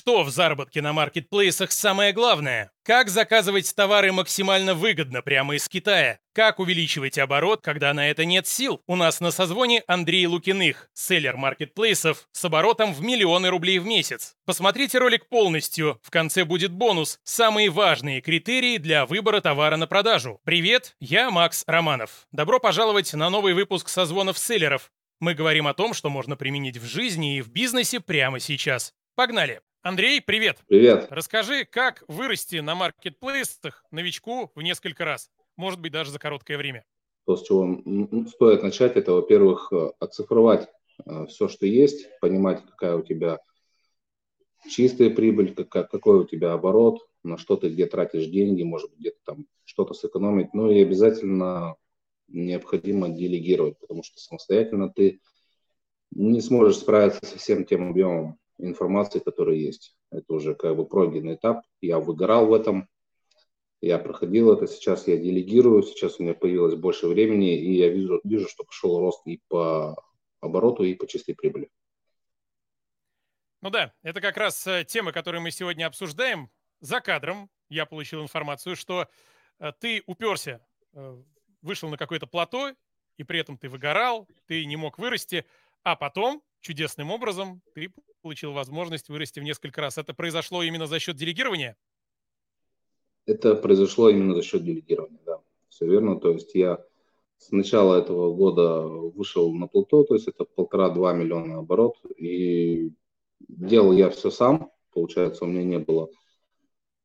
Что в заработке на маркетплейсах самое главное? Как заказывать товары максимально выгодно прямо из Китая? Как увеличивать оборот, когда на это нет сил? У нас на созвоне Андрей Лукиных, селлер маркетплейсов с оборотом в миллионы рублей в месяц. Посмотрите ролик полностью, в конце будет бонус. Самые важные критерии для выбора товара на продажу. Привет, я Макс Романов. Добро пожаловать на новый выпуск созвонов селлеров. Мы говорим о том, что можно применить в жизни и в бизнесе прямо сейчас. Погнали! Андрей, привет. Привет. Расскажи, как вырасти на маркетплейсах новичку в несколько раз, может быть, даже за короткое время. То, с чего стоит начать, это, во-первых, э, оцифровать э, все, что есть, понимать, какая у тебя чистая прибыль, какой у тебя оборот, на что ты где тратишь деньги, может быть, где-то там что-то сэкономить. Ну и обязательно необходимо делегировать, потому что самостоятельно ты не сможешь справиться со всем тем объемом информации, которая есть. Это уже как бы пройденный этап. Я выгорал в этом, я проходил это, сейчас я делегирую, сейчас у меня появилось больше времени, и я вижу, вижу что пошел рост и по обороту, и по чистой прибыли. Ну да, это как раз э, тема, которую мы сегодня обсуждаем. За кадром я получил информацию, что э, ты уперся, э, вышел на какое-то плато, и при этом ты выгорал, ты не мог вырасти, а потом чудесным образом ты получил возможность вырасти в несколько раз. Это произошло именно за счет делегирования? Это произошло именно за счет делегирования, да. Все верно. То есть я с начала этого года вышел на плато, то есть это полтора-два миллиона оборот, и делал я все сам, получается, у меня не было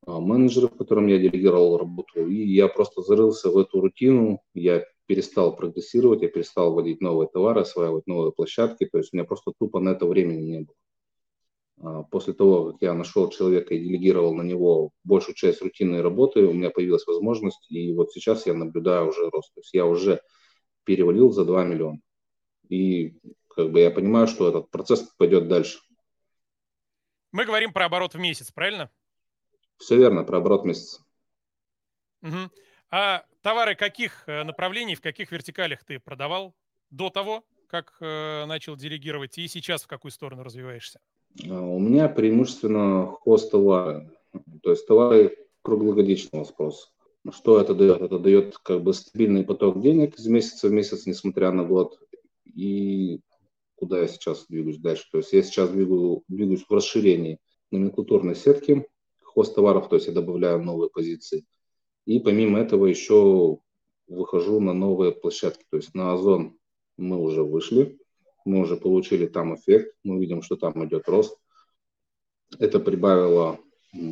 а, менеджеров, которым я делегировал работу, и я просто зарылся в эту рутину, я перестал прогрессировать, я перестал вводить новые товары, осваивать новые площадки, то есть у меня просто тупо на это времени не было. А, после того, как я нашел человека и делегировал на него большую часть рутинной работы, у меня появилась возможность, и вот сейчас я наблюдаю уже рост. То есть я уже перевалил за 2 миллиона. И как бы я понимаю, что этот процесс пойдет дальше. Мы говорим про оборот в месяц, правильно? Все верно, про оборот в месяц. Угу. А товары каких э, направлений, в каких вертикалях ты продавал до того, как э, начал делегировать, и сейчас в какую сторону развиваешься? А, у меня преимущественно хост товары, то есть товары круглогодичного спроса. Что это дает? Это дает как бы стабильный поток денег из месяца в месяц, несмотря на год. И куда я сейчас двигаюсь дальше? То есть я сейчас двигаю, двигаюсь в расширении номенклатурной сетки хост товаров, то есть я добавляю новые позиции. И помимо этого еще выхожу на новые площадки. То есть на Озон мы уже вышли, мы уже получили там эффект, мы видим, что там идет рост. Это прибавило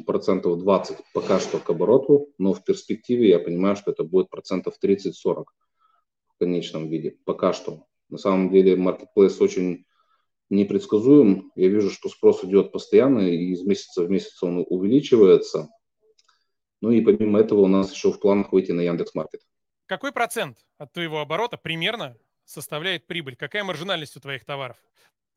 процентов 20 пока что к обороту, но в перспективе я понимаю, что это будет процентов 30-40 в конечном виде. Пока что. На самом деле маркетплейс очень непредсказуем. Я вижу, что спрос идет постоянно, и из месяца в месяц он увеличивается. Ну и помимо этого у нас еще в планах выйти на Яндекс.Маркет. Какой процент от твоего оборота примерно составляет прибыль? Какая маржинальность у твоих товаров?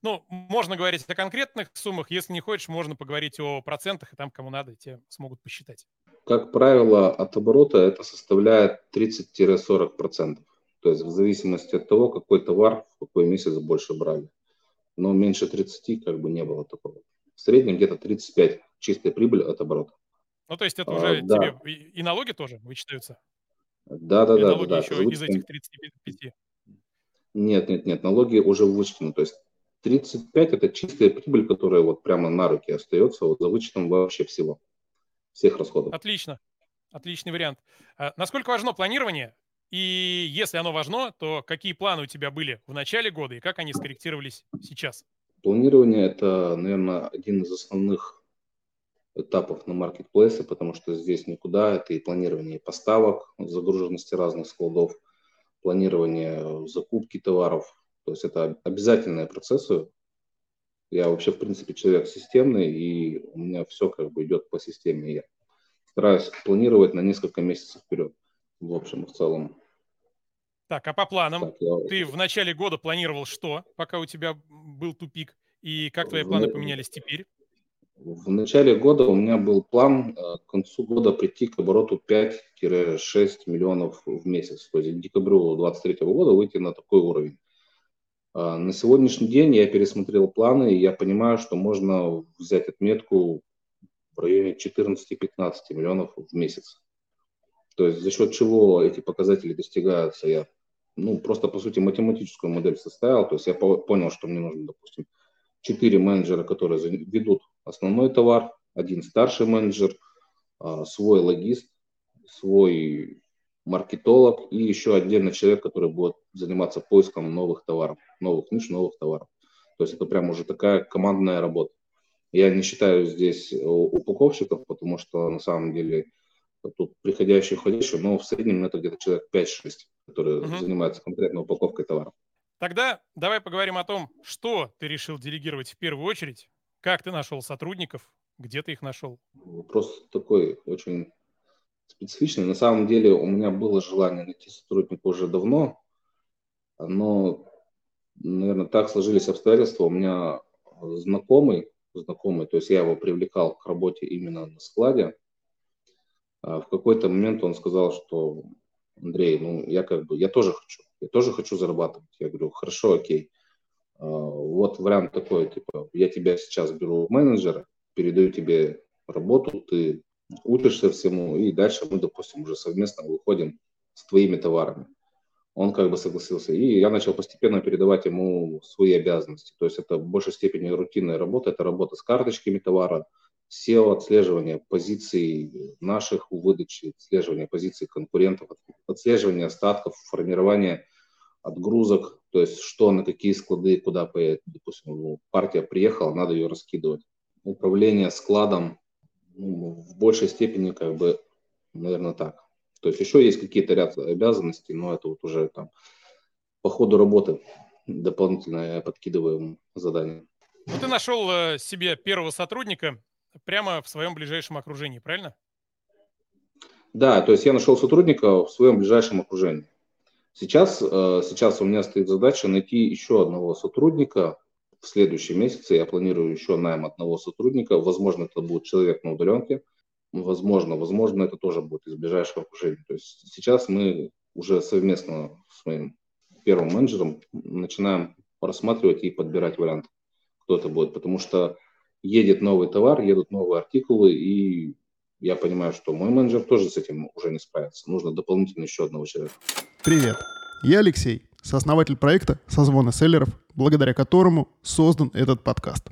Ну, можно говорить о конкретных суммах. Если не хочешь, можно поговорить о процентах, и там, кому надо, те смогут посчитать. Как правило, от оборота это составляет 30-40%. То есть в зависимости от того, какой товар в какой месяц больше брали. Но меньше 30 как бы не было такого. В среднем где-то 35 чистая прибыль от оборота. Ну, то есть это уже а, да. тебе и налоги тоже вычитаются? Да, да, да. Налоги да, еще да. из этих 35. Нет, нет, нет, налоги уже вычтены. То есть 35 это чистая прибыль, которая вот прямо на руки остается, вот за вычетом вообще всего, всех расходов. Отлично, отличный вариант. А насколько важно планирование? И если оно важно, то какие планы у тебя были в начале года и как они скорректировались сейчас? Планирование – это, наверное, один из основных этапов на маркетплейсе, потому что здесь никуда, это и планирование поставок, загруженности разных складов – планирование закупки товаров. То есть это обязательные процессы. Я вообще, в принципе, человек системный, и у меня все как бы идет по системе. Я стараюсь планировать на несколько месяцев вперед, в общем и в целом. Так, а по планам? Так, я... Ты в начале года планировал что, пока у тебя был тупик? И как твои планы поменялись теперь? В начале года у меня был план э, к концу года прийти к обороту 5-6 миллионов в месяц. То есть к декабрю 2023 года выйти на такой уровень. А, на сегодняшний день я пересмотрел планы, и я понимаю, что можно взять отметку в районе 14-15 миллионов в месяц. То есть за счет чего эти показатели достигаются, я ну, просто, по сути, математическую модель составил. То есть я понял, что мне нужно, допустим, 4 менеджера, которые ведут основной товар, один старший менеджер, а, свой логист, свой маркетолог и еще отдельно человек, который будет заниматься поиском новых товаров, новых ниш, новых товаров. То есть это прям уже такая командная работа. Я не считаю здесь упаковщиков, потому что на самом деле тут приходящие, уходящие, но в среднем это где-то человек 5-6, которые угу. занимаются конкретно упаковкой товаров. Тогда давай поговорим о том, что ты решил делегировать в первую очередь, как ты нашел сотрудников, где ты их нашел. Вопрос такой очень специфичный. На самом деле у меня было желание найти сотрудника уже давно, но, наверное, так сложились обстоятельства. У меня знакомый, знакомый, то есть я его привлекал к работе именно на складе. А в какой-то момент он сказал, что Андрей, ну я как бы, я тоже хочу, я тоже хочу зарабатывать. Я говорю, хорошо, окей. А, вот вариант такой, типа, я тебя сейчас беру менеджера, передаю тебе работу, ты учишься всему, и дальше мы, допустим, уже совместно выходим с твоими товарами. Он как бы согласился. И я начал постепенно передавать ему свои обязанности. То есть это в большей степени рутинная работа, это работа с карточками товара, SEO, отслеживание позиций наших выдачи, отслеживание позиций конкурентов, отслеживание остатков, формирование отгрузок, то есть что на какие склады, куда поедет. Допустим, ну, партия приехала, надо ее раскидывать. Управление складом ну, в большей степени, как бы, наверное, так. То есть еще есть какие-то ряд обязанностей, но это вот уже там по ходу работы дополнительно я подкидываю задания. Ну, ты нашел э, себе первого сотрудника прямо в своем ближайшем окружении, правильно? Да, то есть я нашел сотрудника в своем ближайшем окружении. Сейчас, э, сейчас у меня стоит задача найти еще одного сотрудника, в следующем месяце я планирую еще найм одного сотрудника. Возможно, это будет человек на удаленке. Возможно, возможно, это тоже будет из ближайшего окружения. То есть сейчас мы уже совместно с моим первым менеджером начинаем рассматривать и подбирать вариант, кто это будет. Потому что едет новый товар, едут новые артикулы, и я понимаю, что мой менеджер тоже с этим уже не справится. Нужно дополнительно еще одного человека. Привет, я Алексей сооснователь проекта «Созвоны селлеров», благодаря которому создан этот подкаст.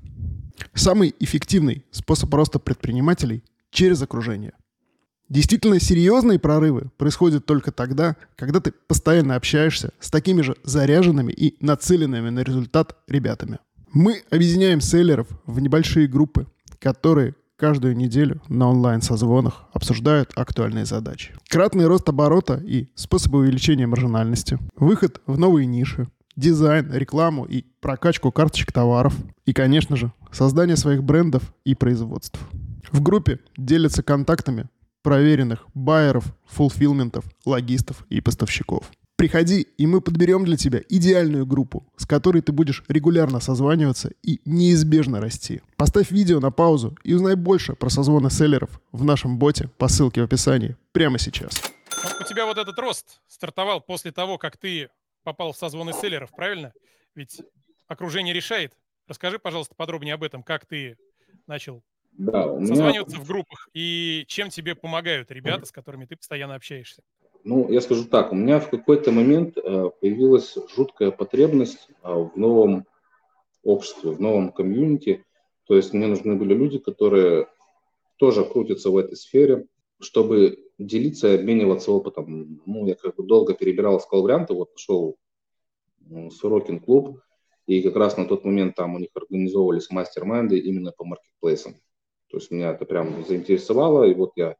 Самый эффективный способ роста предпринимателей через окружение. Действительно серьезные прорывы происходят только тогда, когда ты постоянно общаешься с такими же заряженными и нацеленными на результат ребятами. Мы объединяем селлеров в небольшие группы, которые каждую неделю на онлайн-созвонах обсуждают актуальные задачи. Кратный рост оборота и способы увеличения маржинальности, выход в новые ниши, дизайн, рекламу и прокачку карточек товаров. И, конечно же, создание своих брендов и производств. В группе делятся контактами проверенных байеров, фулфилментов, логистов и поставщиков. Приходи, и мы подберем для тебя идеальную группу, с которой ты будешь регулярно созваниваться и неизбежно расти. Поставь видео на паузу и узнай больше про созвоны селлеров в нашем боте по ссылке в описании прямо сейчас. У тебя вот этот рост стартовал после того, как ты попал в созвоны селлеров, правильно? Ведь окружение решает. Расскажи, пожалуйста, подробнее об этом, как ты начал да, меня... созваниваться в группах и чем тебе помогают ребята, с которыми ты постоянно общаешься. Ну, я скажу так, у меня в какой-то момент э, появилась жуткая потребность э, в новом обществе, в новом комьюнити. То есть мне нужны были люди, которые тоже крутятся в этой сфере, чтобы делиться и обмениваться опытом. Ну, я как бы долго перебирал, искал варианты, вот нашел Сорокин клуб, и как раз на тот момент там у них организовывались мастер-майнды именно по маркетплейсам. То есть меня это прям заинтересовало, и вот я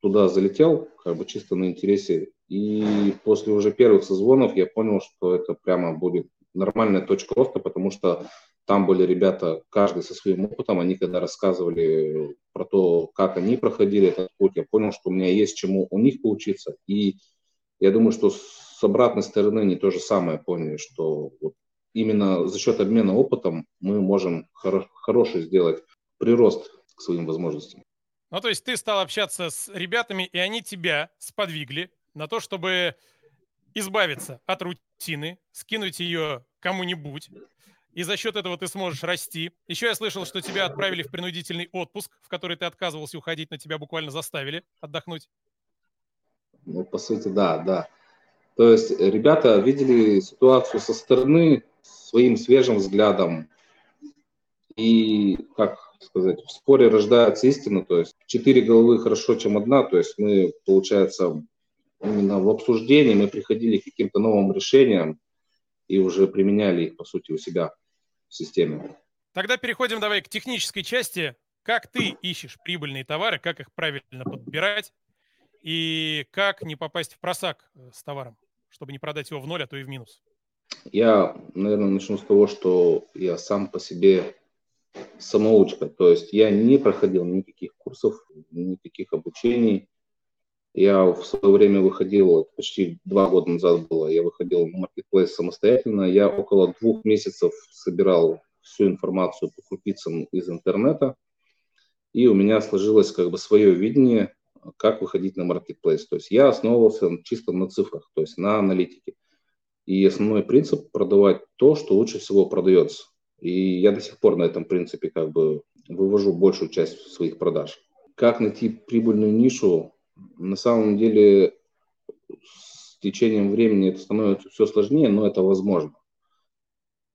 туда залетел, как бы чисто на интересе. И после уже первых созвонов я понял, что это прямо будет нормальная точка роста, потому что там были ребята, каждый со своим опытом, они когда рассказывали про то, как они проходили этот путь, я понял, что у меня есть чему у них поучиться. И я думаю, что с обратной стороны они то же самое поняли, что вот именно за счет обмена опытом мы можем хоро- хороший сделать прирост к своим возможностям. Ну, то есть ты стал общаться с ребятами, и они тебя сподвигли на то, чтобы избавиться от рутины, скинуть ее кому-нибудь, и за счет этого ты сможешь расти. Еще я слышал, что тебя отправили в принудительный отпуск, в который ты отказывался уходить, на тебя буквально заставили отдохнуть. Ну, по сути, да, да. То есть ребята видели ситуацию со стороны своим свежим взглядом. И, как сказать, в споре рождается истина, то есть четыре головы хорошо, чем одна, то есть мы, получается, именно в обсуждении мы приходили к каким-то новым решениям и уже применяли их, по сути, у себя в системе. Тогда переходим давай к технической части. Как ты ищешь прибыльные товары, как их правильно подбирать и как не попасть в просак э, с товаром, чтобы не продать его в ноль, а то и в минус? Я, наверное, начну с того, что я сам по себе самоучка. То есть я не проходил никаких курсов, никаких обучений. Я в свое время выходил, почти два года назад было, я выходил на маркетплейс самостоятельно. Я около двух месяцев собирал всю информацию по крупицам из интернета. И у меня сложилось как бы свое видение, как выходить на маркетплейс. То есть я основывался чисто на цифрах, то есть на аналитике. И основной принцип – продавать то, что лучше всего продается. И я до сих пор на этом принципе как бы вывожу большую часть своих продаж. Как найти прибыльную нишу? На самом деле с течением времени это становится все сложнее, но это возможно.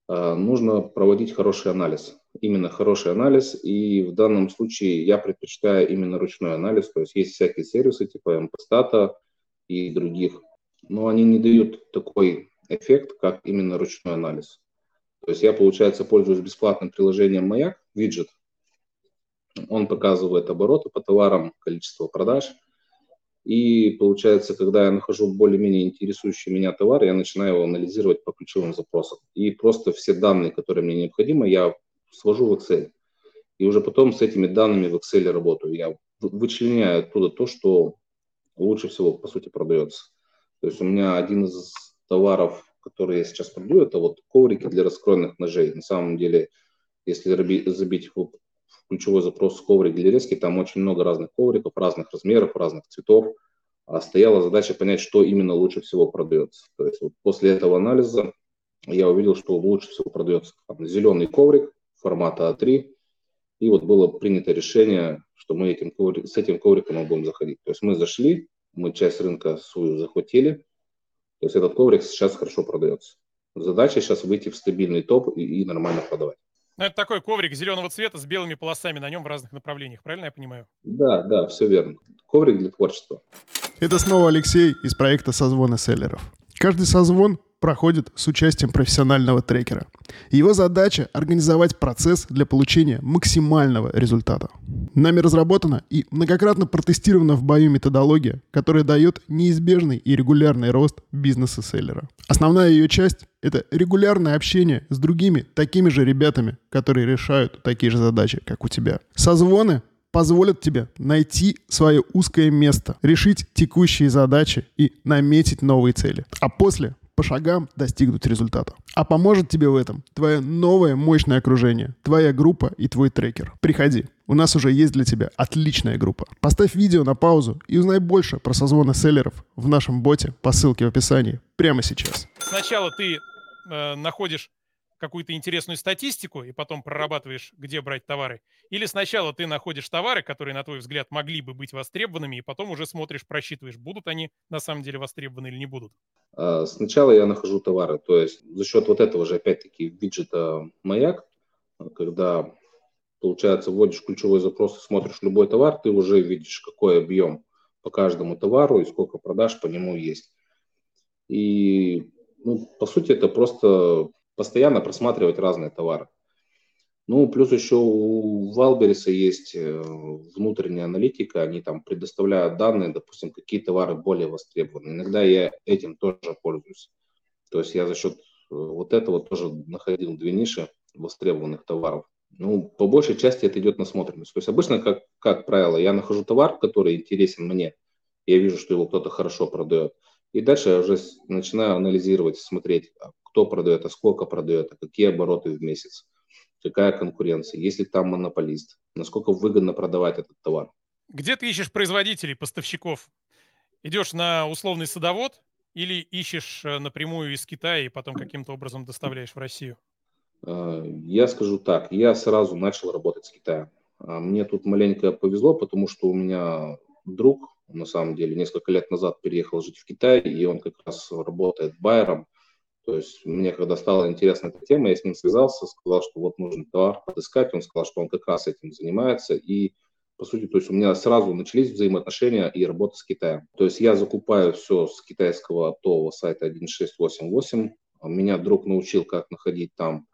А, нужно проводить хороший анализ. Именно хороший анализ. И в данном случае я предпочитаю именно ручной анализ. То есть есть всякие сервисы типа МПстата и других. Но они не дают такой эффект, как именно ручной анализ. То есть я, получается, пользуюсь бесплатным приложением «Маяк», виджет. Он показывает обороты по товарам, количество продаж. И получается, когда я нахожу более-менее интересующий меня товар, я начинаю его анализировать по ключевым запросам. И просто все данные, которые мне необходимы, я свожу в Excel. И уже потом с этими данными в Excel работаю. Я вычленяю оттуда то, что лучше всего, по сути, продается. То есть у меня один из товаров которые я сейчас продаю, это вот коврики для раскроенных ножей. На самом деле, если забить в ключевой запрос коврик для резки, там очень много разных ковриков, разных размеров, разных цветов. А стояла задача понять, что именно лучше всего продается. То есть вот после этого анализа я увидел, что лучше всего продается там, зеленый коврик формата А3. И вот было принято решение, что мы этим коврик, с этим ковриком мы будем заходить. То есть мы зашли, мы часть рынка свою захватили, то есть этот коврик сейчас хорошо продается. Задача сейчас выйти в стабильный топ и, и нормально продавать. Ну, это такой коврик зеленого цвета с белыми полосами на нем в разных направлениях, правильно я понимаю? Да, да, все верно. Коврик для творчества. Это снова Алексей из проекта «Созвоны селлеров». Каждый созвон проходит с участием профессионального трекера. Его задача – организовать процесс для получения максимального результата. Нами разработана и многократно протестирована в бою методология, которая дает неизбежный и регулярный рост бизнеса селлера. Основная ее часть – это регулярное общение с другими такими же ребятами, которые решают такие же задачи, как у тебя. Созвоны позволят тебе найти свое узкое место, решить текущие задачи и наметить новые цели. А после по шагам достигнуть результата. А поможет тебе в этом твое новое мощное окружение, твоя группа и твой трекер. Приходи, у нас уже есть для тебя отличная группа. Поставь видео на паузу и узнай больше про созвоны селлеров в нашем боте по ссылке в описании прямо сейчас. Сначала ты э, находишь какую-то интересную статистику и потом прорабатываешь, где брать товары? Или сначала ты находишь товары, которые, на твой взгляд, могли бы быть востребованными, и потом уже смотришь, просчитываешь, будут они на самом деле востребованы или не будут? А, сначала я нахожу товары, то есть за счет вот этого же, опять-таки, виджета «Маяк», когда, получается, вводишь ключевой запрос и смотришь любой товар, ты уже видишь, какой объем по каждому товару и сколько продаж по нему есть. И, ну, по сути, это просто постоянно просматривать разные товары. Ну, плюс еще у Валбериса есть э, внутренняя аналитика, они там предоставляют данные, допустим, какие товары более востребованы. Иногда я этим тоже пользуюсь. То есть я за счет э, вот этого тоже находил две ниши востребованных товаров. Ну, по большей части это идет насмотренность. То есть обычно, как, как правило, я нахожу товар, который интересен мне, я вижу, что его кто-то хорошо продает, и дальше я уже начинаю анализировать, смотреть, а кто продает, а сколько продает, а какие обороты в месяц, какая конкуренция, есть ли там монополист, насколько выгодно продавать этот товар. Где ты ищешь производителей, поставщиков? Идешь на условный садовод Или ищешь э, напрямую из Китая и потом каким-то образом доставляешь в Россию? А, я скажу так, я сразу начал работать с Китаем. А, мне тут маленько повезло, потому что у меня друг, на самом деле, несколько лет назад переехал жить в Китай, и он как раз работает байером. То есть мне, когда стала интересна эта тема, я с ним связался, сказал, что вот нужно товар подыскать. Он сказал, что он как раз этим занимается. И, по сути, то есть у меня сразу начались взаимоотношения и работа с Китаем. То есть я закупаю все с китайского оптового сайта 1688. Меня друг научил, как находить там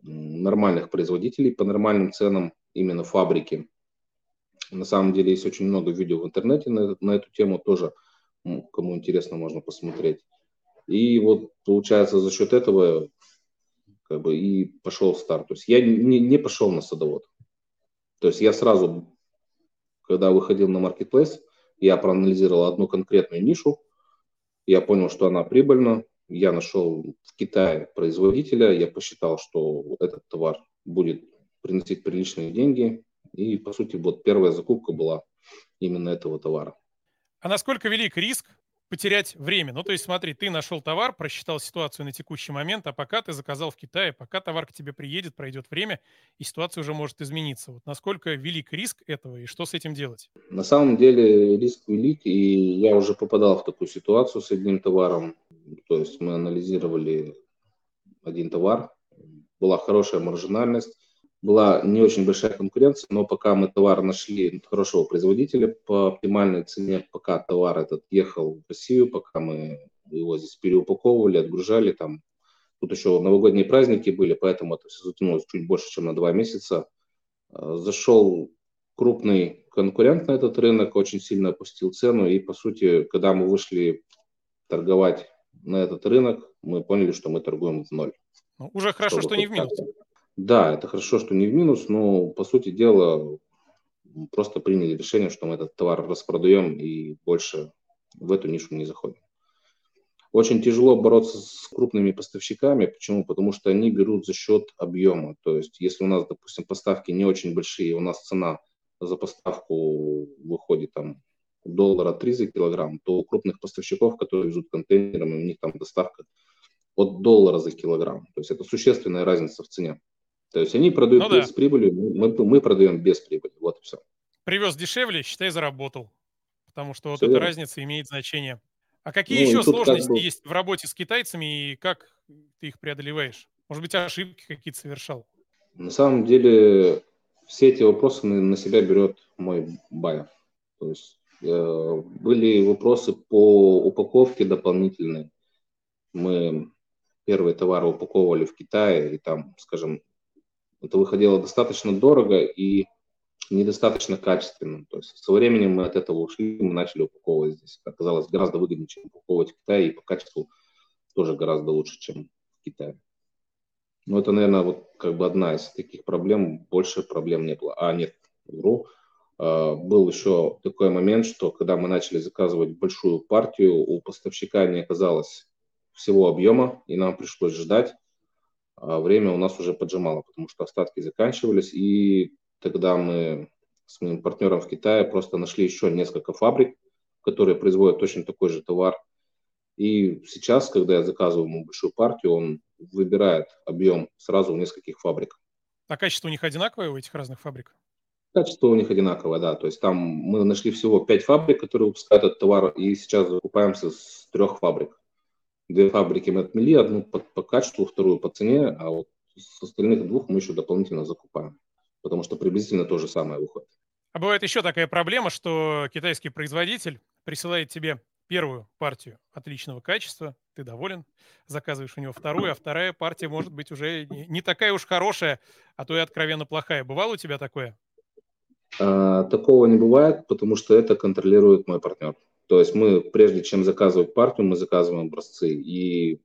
нормальных производителей по нормальным ценам, именно фабрики. На самом деле есть очень много видео в интернете на, на эту тему тоже, кому интересно, можно посмотреть. И вот получается за счет этого как бы и пошел старт. То есть я не, не пошел на садовод. То есть я сразу, когда выходил на маркетплейс, я проанализировал одну конкретную нишу, я понял, что она прибыльна, я нашел в Китае производителя, я посчитал, что этот товар будет приносить приличные деньги, и, по сути, вот первая закупка была именно этого товара. А насколько велик риск потерять время. Ну, то есть, смотри, ты нашел товар, просчитал ситуацию на текущий момент, а пока ты заказал в Китае, пока товар к тебе приедет, пройдет время, и ситуация уже может измениться. Вот насколько велик риск этого и что с этим делать? На самом деле риск велик, и я уже попадал в такую ситуацию с одним товаром. То есть мы анализировали один товар, была хорошая маржинальность, была не очень большая конкуренция, но пока мы товар нашли хорошего производителя по оптимальной цене, пока товар этот ехал в Россию, пока мы его здесь переупаковывали, отгружали, там тут еще новогодние праздники были, поэтому это все затянулось чуть больше, чем на два месяца. А, зашел крупный конкурент на этот рынок, очень сильно опустил цену, и по сути, когда мы вышли торговать на этот рынок, мы поняли, что мы торгуем в ноль. Ну, уже хорошо, что не в минус. Да, это хорошо, что не в минус, но по сути дела просто приняли решение, что мы этот товар распродаем и больше в эту нишу не заходим. Очень тяжело бороться с крупными поставщиками. Почему? Потому что они берут за счет объема. То есть, если у нас, допустим, поставки не очень большие, у нас цена за поставку выходит там доллара 3 за килограмм, то у крупных поставщиков, которые везут контейнерами, у них там доставка от доллара за килограмм. То есть это существенная разница в цене. То есть они продают ну, да. с прибылью, мы, мы продаем без прибыли. Вот и все. Привез дешевле, считай, заработал. Потому что вот все эта верно. разница имеет значение. А какие ну, еще сложности как бы... есть в работе с китайцами и как ты их преодолеваешь? Может быть, ошибки какие-то совершал? На самом деле все эти вопросы на, на себя берет мой байер. То есть э, были вопросы по упаковке дополнительной. Мы первые товары упаковывали в Китае, и там, скажем, это выходило достаточно дорого и недостаточно качественно. То есть со временем мы от этого ушли, мы начали упаковывать здесь. Оказалось гораздо выгоднее, чем упаковывать в Китае, и по качеству тоже гораздо лучше, чем в Китае. Ну, это, наверное, вот как бы одна из таких проблем. Больше проблем не было. А, нет, вру. Uh, был еще такой момент, что когда мы начали заказывать большую партию, у поставщика не оказалось всего объема, и нам пришлось ждать, а время у нас уже поджимало, потому что остатки заканчивались, и тогда мы с моим партнером в Китае просто нашли еще несколько фабрик, которые производят точно такой же товар. И сейчас, когда я заказываю ему большую партию, он выбирает объем сразу в нескольких фабрик. А качество у них одинаковое у этих разных фабрик? Качество у них одинаковое, да. То есть там мы нашли всего пять фабрик, которые выпускают этот товар, и сейчас закупаемся с трех фабрик две фабрики мы отмели, одну по, по качеству, вторую по цене, а вот с остальных двух мы еще дополнительно закупаем, потому что приблизительно то же самое выходит. А бывает еще такая проблема, что китайский производитель присылает тебе первую партию отличного качества, ты доволен, заказываешь у него вторую, а вторая партия может быть уже не такая уж хорошая, а то и откровенно плохая. Бывало у тебя такое? А, такого не бывает, потому что это контролирует мой партнер. То есть мы, прежде чем заказывать партию, мы заказываем образцы. И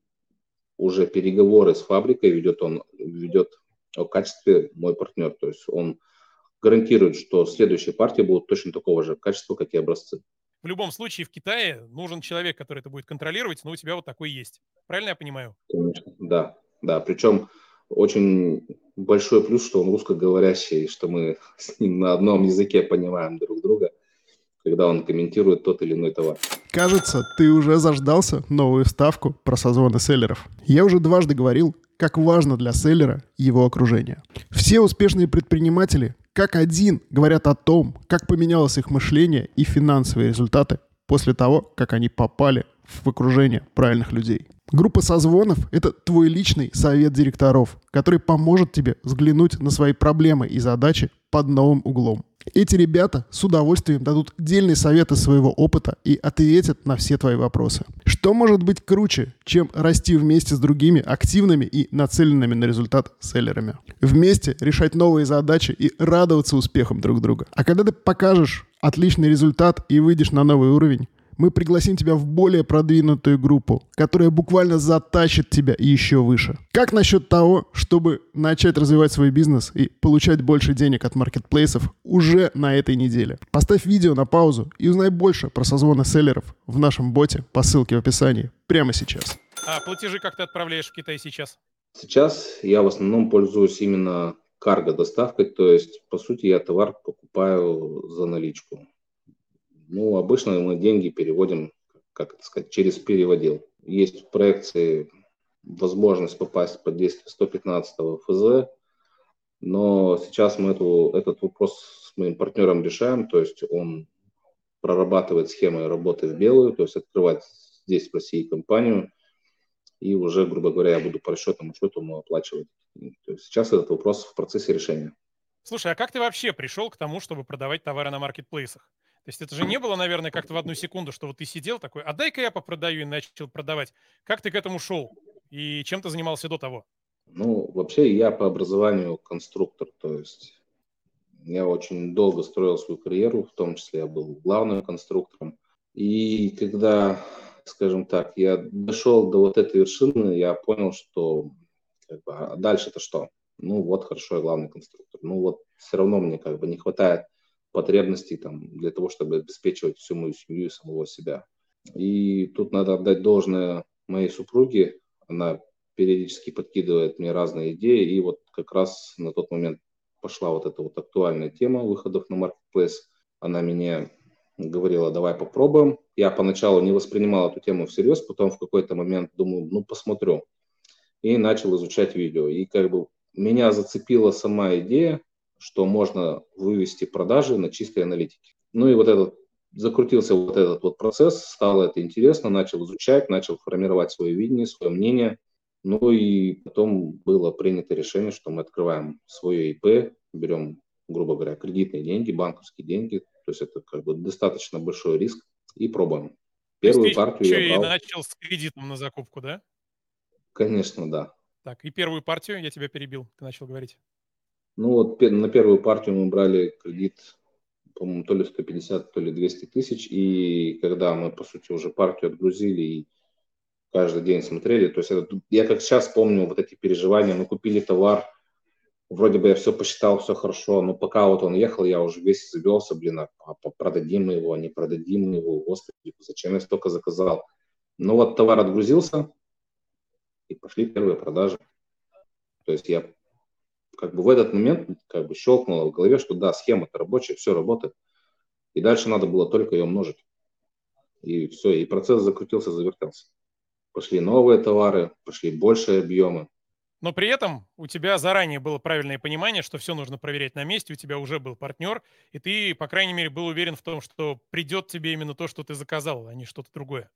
уже переговоры с фабрикой ведет он, ведет о качестве мой партнер. То есть он гарантирует, что следующие партии будут точно такого же качества, как и образцы. В любом случае в Китае нужен человек, который это будет контролировать, но у тебя вот такой есть. Правильно я понимаю? Конечно, да. Да, причем очень большой плюс, что он русскоговорящий, что мы с ним на одном языке понимаем друг друга когда он комментирует тот или иной товар. Кажется, ты уже заждался новую вставку про созвоны селлеров. Я уже дважды говорил, как важно для селлера его окружение. Все успешные предприниматели как один говорят о том, как поменялось их мышление и финансовые результаты после того, как они попали в окружение правильных людей. Группа созвонов – это твой личный совет директоров, который поможет тебе взглянуть на свои проблемы и задачи под новым углом. Эти ребята с удовольствием дадут дельные советы своего опыта и ответят на все твои вопросы. Что может быть круче, чем расти вместе с другими активными и нацеленными на результат селлерами? Вместе решать новые задачи и радоваться успехам друг друга. А когда ты покажешь отличный результат и выйдешь на новый уровень, мы пригласим тебя в более продвинутую группу, которая буквально затащит тебя еще выше. Как насчет того, чтобы начать развивать свой бизнес и получать больше денег от маркетплейсов уже на этой неделе? Поставь видео на паузу и узнай больше про созвоны селлеров в нашем боте по ссылке в описании прямо сейчас. А платежи как ты отправляешь в Китай сейчас? Сейчас я в основном пользуюсь именно карго-доставкой, то есть, по сути, я товар покупаю за наличку. Ну, обычно мы деньги переводим, как это сказать, через переводил. Есть в проекции возможность попасть под действие 115 ФЗ, но сейчас мы эту, этот вопрос с моим партнером решаем, то есть он прорабатывает схемы работы в белую, то есть открывать здесь в России компанию, и уже, грубо говоря, я буду по расчетному счету ему оплачивать. То есть сейчас этот вопрос в процессе решения. Слушай, а как ты вообще пришел к тому, чтобы продавать товары на маркетплейсах? То есть это же не было, наверное, как-то в одну секунду, что вот ты сидел такой, а дай-ка я попродаю и начал продавать. Как ты к этому шел? И чем ты занимался до того? Ну, вообще я по образованию конструктор, то есть я очень долго строил свою карьеру, в том числе я был главным конструктором. И когда, скажем так, я дошел до вот этой вершины, я понял, что как бы, а дальше-то что? Ну вот, хорошо, я главный конструктор. Ну вот все равно мне как бы не хватает потребностей там, для того, чтобы обеспечивать всю мою семью и самого себя. И тут надо отдать должное моей супруге. Она периодически подкидывает мне разные идеи. И вот как раз на тот момент пошла вот эта вот актуальная тема выходов на Marketplace. Она мне говорила, давай попробуем. Я поначалу не воспринимал эту тему всерьез, потом в какой-то момент думаю, ну посмотрю. И начал изучать видео. И как бы меня зацепила сама идея, что можно вывести продажи на чистой аналитике. Ну и вот этот закрутился вот этот вот процесс, стало это интересно, начал изучать, начал формировать свое видение, свое мнение. Ну и потом было принято решение, что мы открываем свое ИП, берем, грубо говоря, кредитные деньги, банковские деньги. То есть это как бы достаточно большой риск и пробуем. Первую партию еще я брал. и начал с кредитом на закупку, да? Конечно, да. Так, и первую партию я тебя перебил, ты начал говорить. Ну вот на первую партию мы брали кредит, по-моему, то ли 150, то ли 200 тысяч. И когда мы, по сути, уже партию отгрузили и каждый день смотрели, то есть это, я как сейчас помню вот эти переживания, мы купили товар, вроде бы я все посчитал, все хорошо, но пока вот он ехал, я уже весь завелся, блин, а, а продадим мы его, а не продадим мы его, господи, зачем я столько заказал. Ну вот товар отгрузился, и пошли первые продажи. То есть я как бы в этот момент как бы щелкнуло в голове, что да, схема-то рабочая, все работает. И дальше надо было только ее множить. И все, и процесс закрутился, завертелся. Пошли новые товары, пошли большие объемы. Но при этом у тебя заранее было правильное понимание, что все нужно проверять на месте, у тебя уже был партнер, и ты, по крайней мере, был уверен в том, что придет тебе именно то, что ты заказал, а не что-то другое.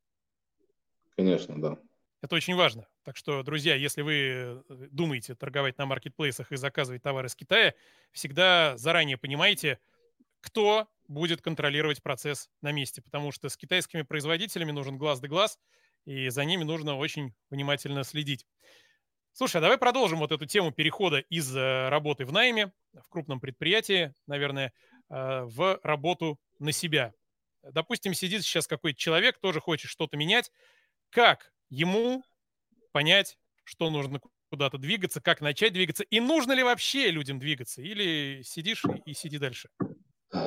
Конечно, да. Это очень важно. Так что, друзья, если вы э, думаете торговать на маркетплейсах и заказывать товары из Китая, всегда заранее понимайте, кто будет контролировать процесс на месте, потому что с китайскими производителями нужен глаз да глаз, и за ними нужно очень внимательно следить. Слушай, а давай продолжим вот эту тему перехода из э, работы в найме, в крупном предприятии, наверное, э, в работу на себя. Допустим, сидит сейчас какой-то человек, тоже хочет что-то менять. Как ему понять, что нужно куда-то двигаться, как начать двигаться, и нужно ли вообще людям двигаться, или сидишь и, сиди дальше?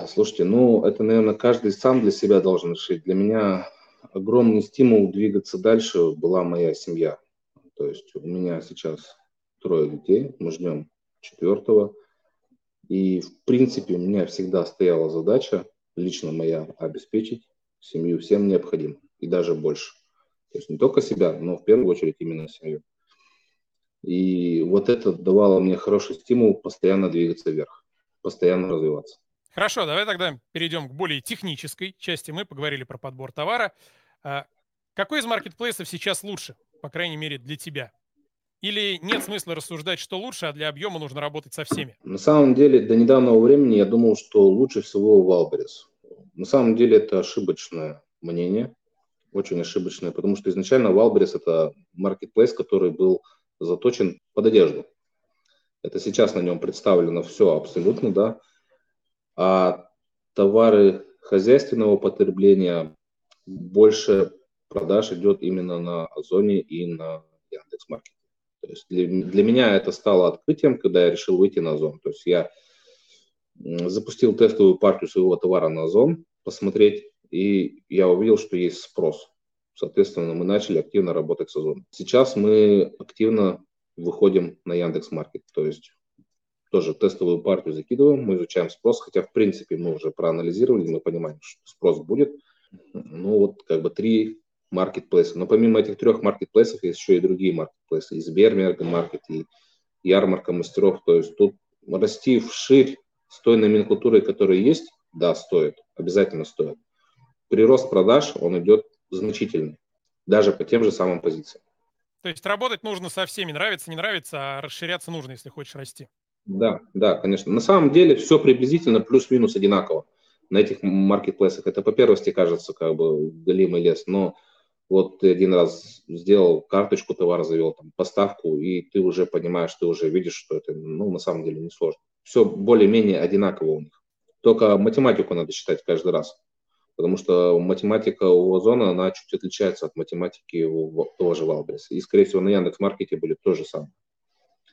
Слушайте, ну, это, наверное, каждый сам для себя должен решить. Для меня огромный стимул двигаться дальше была моя семья. То есть у меня сейчас трое детей, мы ждем четвертого. И, в принципе, у меня всегда стояла задача, лично моя, обеспечить Семью всем необходимо, и даже больше. То есть не только себя, но в первую очередь именно семью. И вот это давало мне хороший стимул постоянно двигаться вверх, постоянно развиваться. Хорошо, давай тогда перейдем к более технической части. Мы поговорили про подбор товара. А какой из маркетплейсов сейчас лучше, по крайней мере, для тебя? Или нет смысла рассуждать, что лучше, а для объема нужно работать со всеми? На самом деле, до недавнего времени я думал, что лучше всего Wildberries. На самом деле это ошибочное мнение, очень ошибочное, потому что изначально Wildberries это маркетплейс, который был заточен под одежду. Это сейчас на нем представлено все абсолютно, да. А товары хозяйственного потребления больше продаж идет именно на Озоне и на Яндекс.Маркете. То есть для, для меня это стало открытием, когда я решил выйти на Озон. То есть я запустил тестовую партию своего товара на Озон, посмотреть, и я увидел, что есть спрос. Соответственно, мы начали активно работать с Озоном. Сейчас мы активно выходим на Яндекс Маркет, то есть тоже тестовую партию закидываем, мы изучаем спрос, хотя в принципе мы уже проанализировали, мы понимаем, что спрос будет. Ну вот как бы три маркетплейса. Но помимо этих трех маркетплейсов есть еще и другие маркетплейсы. И Сбермерга маркет, и ярмарка мастеров. То есть тут расти вширь с той номенклатурой, которая есть, да, стоит, обязательно стоит. Прирост продаж, он идет значительный, даже по тем же самым позициям. То есть работать нужно со всеми, нравится, не нравится, а расширяться нужно, если хочешь расти. Да, да, конечно. На самом деле все приблизительно плюс-минус одинаково на этих маркетплейсах. Это по первости кажется как бы галимый лес, но вот ты один раз сделал карточку, товар завел, там, поставку, и ты уже понимаешь, ты уже видишь, что это, ну, на самом деле не сложно. Все более-менее одинаково у них. Только математику надо считать каждый раз. Потому что математика у Озона, она чуть отличается от математики у того же Валбриса. И, скорее всего, на Яндекс.Маркете были то же самое.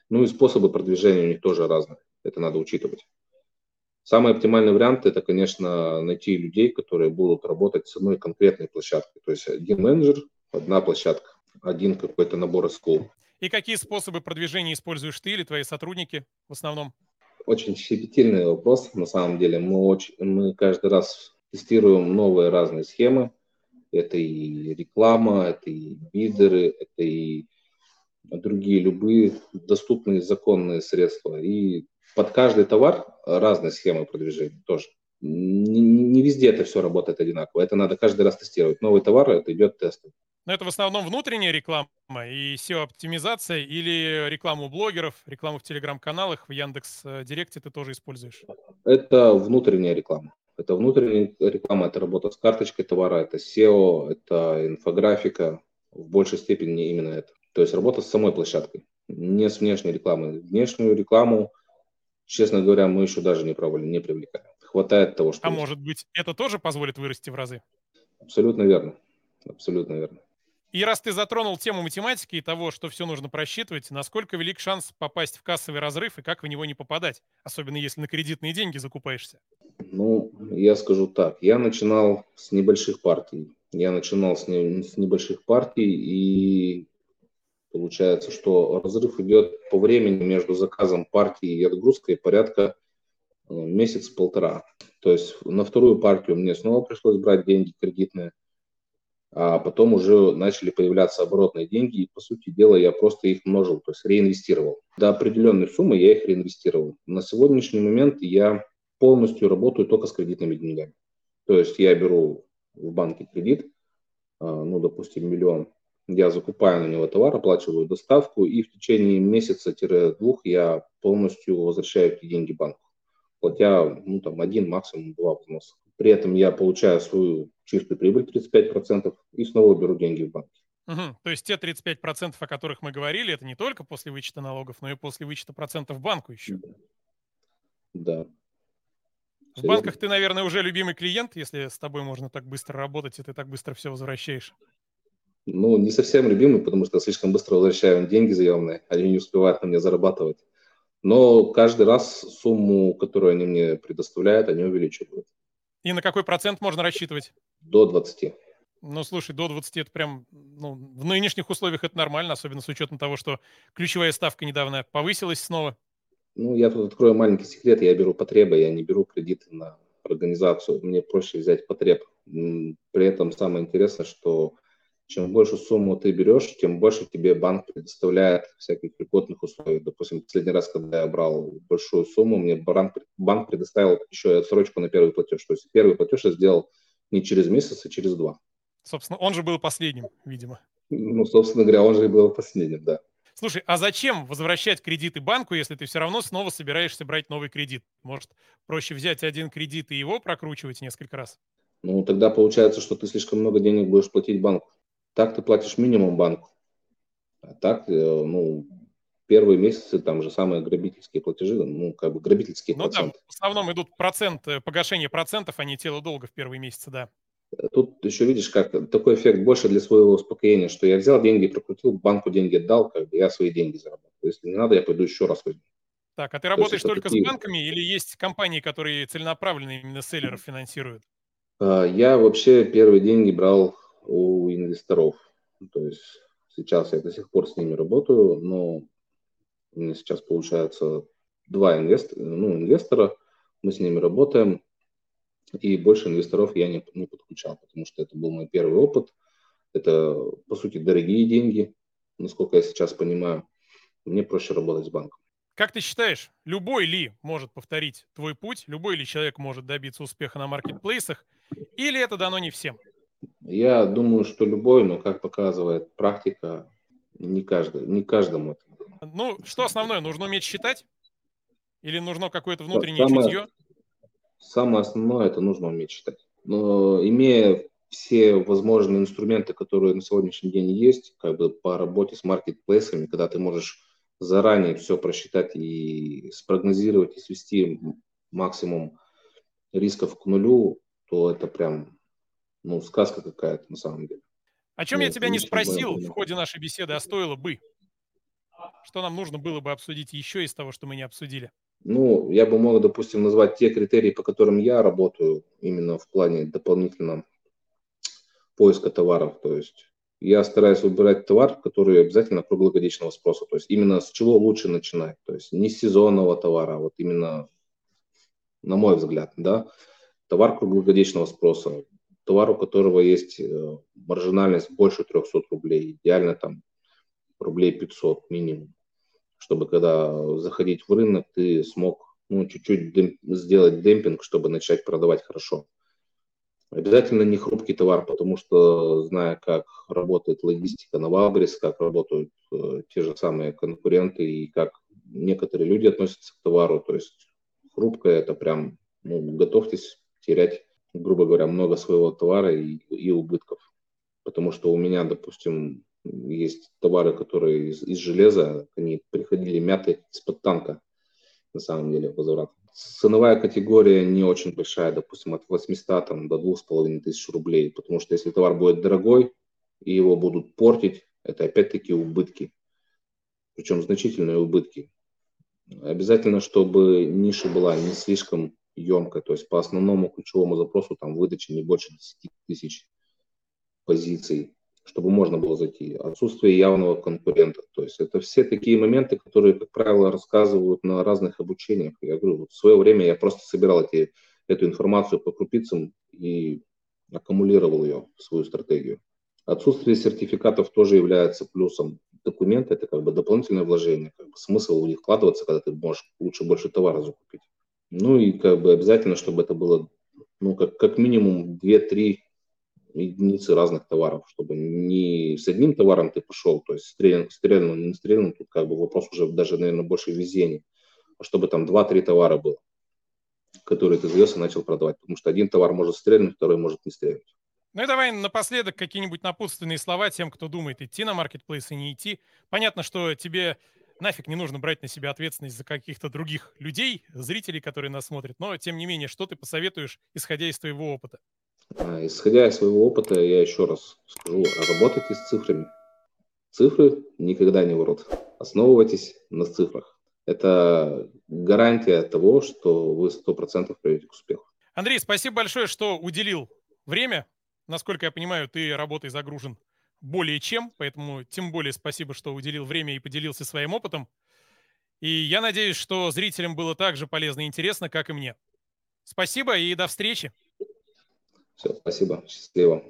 Ну и способы продвижения у них тоже разные. Это надо учитывать. Самый оптимальный вариант – это, конечно, найти людей, которые будут работать с одной конкретной площадкой. То есть один менеджер, одна площадка, один какой-то набор скул. И какие способы продвижения используешь ты или твои сотрудники в основном? Очень щепетильный вопрос, на самом деле. Мы, очень, мы каждый раз тестируем новые разные схемы. Это и реклама, это и бидеры, это и другие любые доступные законные средства. И под каждый товар разная схема продвижения тоже. Не, не везде это все работает одинаково. Это надо каждый раз тестировать. Новый товар, это идет тест. Но это в основном внутренняя реклама и SEO-оптимизация или рекламу блогеров, рекламу в телеграм-каналах, в Яндекс Директе ты тоже используешь? Это внутренняя реклама. Это внутренняя реклама, это работа с карточкой товара, это SEO, это инфографика, в большей степени именно это. То есть работа с самой площадкой, не с внешней рекламой. Внешнюю рекламу честно говоря, мы еще даже не пробовали, не привлекаем. Хватает того, что... А есть. может быть, это тоже позволит вырасти в разы? Абсолютно верно. Абсолютно верно. И раз ты затронул тему математики и того, что все нужно просчитывать, насколько велик шанс попасть в кассовый разрыв и как в него не попадать, особенно если на кредитные деньги закупаешься? Ну, я скажу так. Я начинал с небольших партий. Я начинал с, не, с небольших партий, и Получается, что разрыв идет по времени между заказом партии и отгрузкой порядка э, месяц-полтора. То есть на вторую партию мне снова пришлось брать деньги кредитные, а потом уже начали появляться оборотные деньги, и, по сути дела, я просто их множил, то есть реинвестировал. До определенной суммы я их реинвестировал. На сегодняшний момент я полностью работаю только с кредитными деньгами. То есть я беру в банке кредит, э, ну, допустим, миллион, я закупаю на него товар, оплачиваю доставку, и в течение месяца-двух я полностью возвращаю эти деньги банку, платя ну, там, один, максимум два взноса. При этом я получаю свою чистую прибыль 35% и снова беру деньги в банке. Угу. То есть те 35%, о которых мы говорили, это не только после вычета налогов, но и после вычета процентов банку еще. Да. В банках ты, наверное, уже любимый клиент, если с тобой можно так быстро работать, и ты так быстро все возвращаешь. Ну, не совсем любимый, потому что слишком быстро возвращаю им деньги заемные, они не успевают на мне зарабатывать. Но каждый раз сумму, которую они мне предоставляют, они увеличивают. И на какой процент можно рассчитывать? До 20. Ну, слушай, до 20 это прям, ну, в нынешних условиях это нормально, особенно с учетом того, что ключевая ставка недавно повысилась снова. Ну, я тут открою маленький секрет, я беру потребы, я не беру кредиты на организацию, мне проще взять потреб При этом самое интересное, что чем больше сумму ты берешь, тем больше тебе банк предоставляет всяких льготных условий. Допустим, последний раз, когда я брал большую сумму, мне банк, банк предоставил еще отсрочку на первый платеж. То есть первый платеж я сделал не через месяц, а через два. Собственно, он же был последним, видимо. Ну, собственно говоря, он же и был последним, да. Слушай, а зачем возвращать кредиты банку, если ты все равно снова собираешься брать новый кредит? Может, проще взять один кредит и его прокручивать несколько раз? Ну, тогда получается, что ты слишком много денег будешь платить банку. Так ты платишь минимум банку. А так, э, ну, первые месяцы там же самые грабительские платежи, ну, как бы грабительские ну, проценты. да, в основном идут процент, э, погашение процентов, а не тело долга в первые месяцы, да. Тут еще видишь, как такой эффект больше для своего успокоения, что я взял деньги, прокрутил, банку деньги отдал, как бы я свои деньги заработал. Если не надо, я пойду еще раз возьму. Так, а ты работаешь только такие... с банками или есть компании, которые целенаправленно именно селлеров финансируют? Я вообще первые деньги брал у инвесторов. То есть сейчас я до сих пор с ними работаю, но у меня сейчас получается два инвестора, ну, инвестора, мы с ними работаем и больше инвесторов я не, не подключал, потому что это был мой первый опыт. Это, по сути, дорогие деньги, насколько я сейчас понимаю. Мне проще работать с банком. Как ты считаешь, любой ли может повторить твой путь, любой ли человек может добиться успеха на маркетплейсах, или это дано не всем? Я думаю, что любой, но, как показывает практика, не, каждый, не каждому это. Ну, что основное? Нужно уметь считать? Или нужно какое-то внутреннее Самое... чутье? Самое основное – это нужно уметь читать. Но имея все возможные инструменты, которые на сегодняшний день есть, как бы по работе с маркетплейсами, когда ты можешь заранее все просчитать и спрогнозировать и свести максимум рисков к нулю, то это прям ну, сказка какая-то на самом деле. О чем ну, я тебя не спросил в ходе нашей беседы, а стоило бы? Что нам нужно было бы обсудить еще из того, что мы не обсудили? Ну, я бы мог, допустим, назвать те критерии, по которым я работаю именно в плане дополнительного поиска товаров. То есть я стараюсь выбирать товар, который обязательно круглогодичного спроса. То есть именно с чего лучше начинать. То есть не с сезонного товара, а вот именно, на мой взгляд, да, товар круглогодичного спроса. Товар, у которого есть э, маржинальность больше 300 рублей, идеально там рублей 500 минимум чтобы когда заходить в рынок, ты смог ну, чуть-чуть демп, сделать демпинг, чтобы начать продавать хорошо. Обязательно не хрупкий товар, потому что, зная, как работает логистика на Валбрис, как работают э, те же самые конкуренты и как некоторые люди относятся к товару, то есть хрупкое это прям, ну, готовьтесь терять, грубо говоря, много своего товара и, и убытков. Потому что у меня, допустим, есть товары, которые из, из железа, они приходили мятые из-под танка, на самом деле, возврат. Ценовая категория не очень большая, допустим, от 800 там, до 2500 рублей, потому что если товар будет дорогой, и его будут портить, это опять-таки убытки, причем значительные убытки. Обязательно, чтобы ниша была не слишком емкая, то есть по основному ключевому запросу там выдача не больше 10 тысяч позиций чтобы можно было зайти. Отсутствие явного конкурента. То есть это все такие моменты, которые, как правило, рассказывают на разных обучениях. Я говорю, вот в свое время я просто собирал эти, эту информацию по крупицам и аккумулировал ее в свою стратегию. Отсутствие сертификатов тоже является плюсом. Документы – это как бы дополнительное вложение. Как бы смысл в них вкладываться, когда ты можешь лучше больше товара закупить. Ну и как бы обязательно, чтобы это было ну, как, как минимум 2-3 единицы разных товаров, чтобы не с одним товаром ты пошел, то есть стрельнул, стрельнул, не стрельнул, тут как бы вопрос уже даже, наверное, больше везения, а чтобы там 2-3 товара было, которые ты завез и начал продавать, потому что один товар может стрельнуть, второй может не стрельнуть. Ну и давай напоследок какие-нибудь напутственные слова тем, кто думает идти на маркетплейс и не идти. Понятно, что тебе нафиг не нужно брать на себя ответственность за каких-то других людей, зрителей, которые нас смотрят, но тем не менее, что ты посоветуешь, исходя из твоего опыта? А, исходя из своего опыта, я еще раз скажу, работайте с цифрами. Цифры никогда не врут. Основывайтесь на цифрах. Это гарантия того, что вы 100% придете к успеху. Андрей, спасибо большое, что уделил время. Насколько я понимаю, ты работой загружен более чем, поэтому тем более спасибо, что уделил время и поделился своим опытом. И я надеюсь, что зрителям было так же полезно и интересно, как и мне. Спасибо и до встречи. Все, спасибо, счастливо.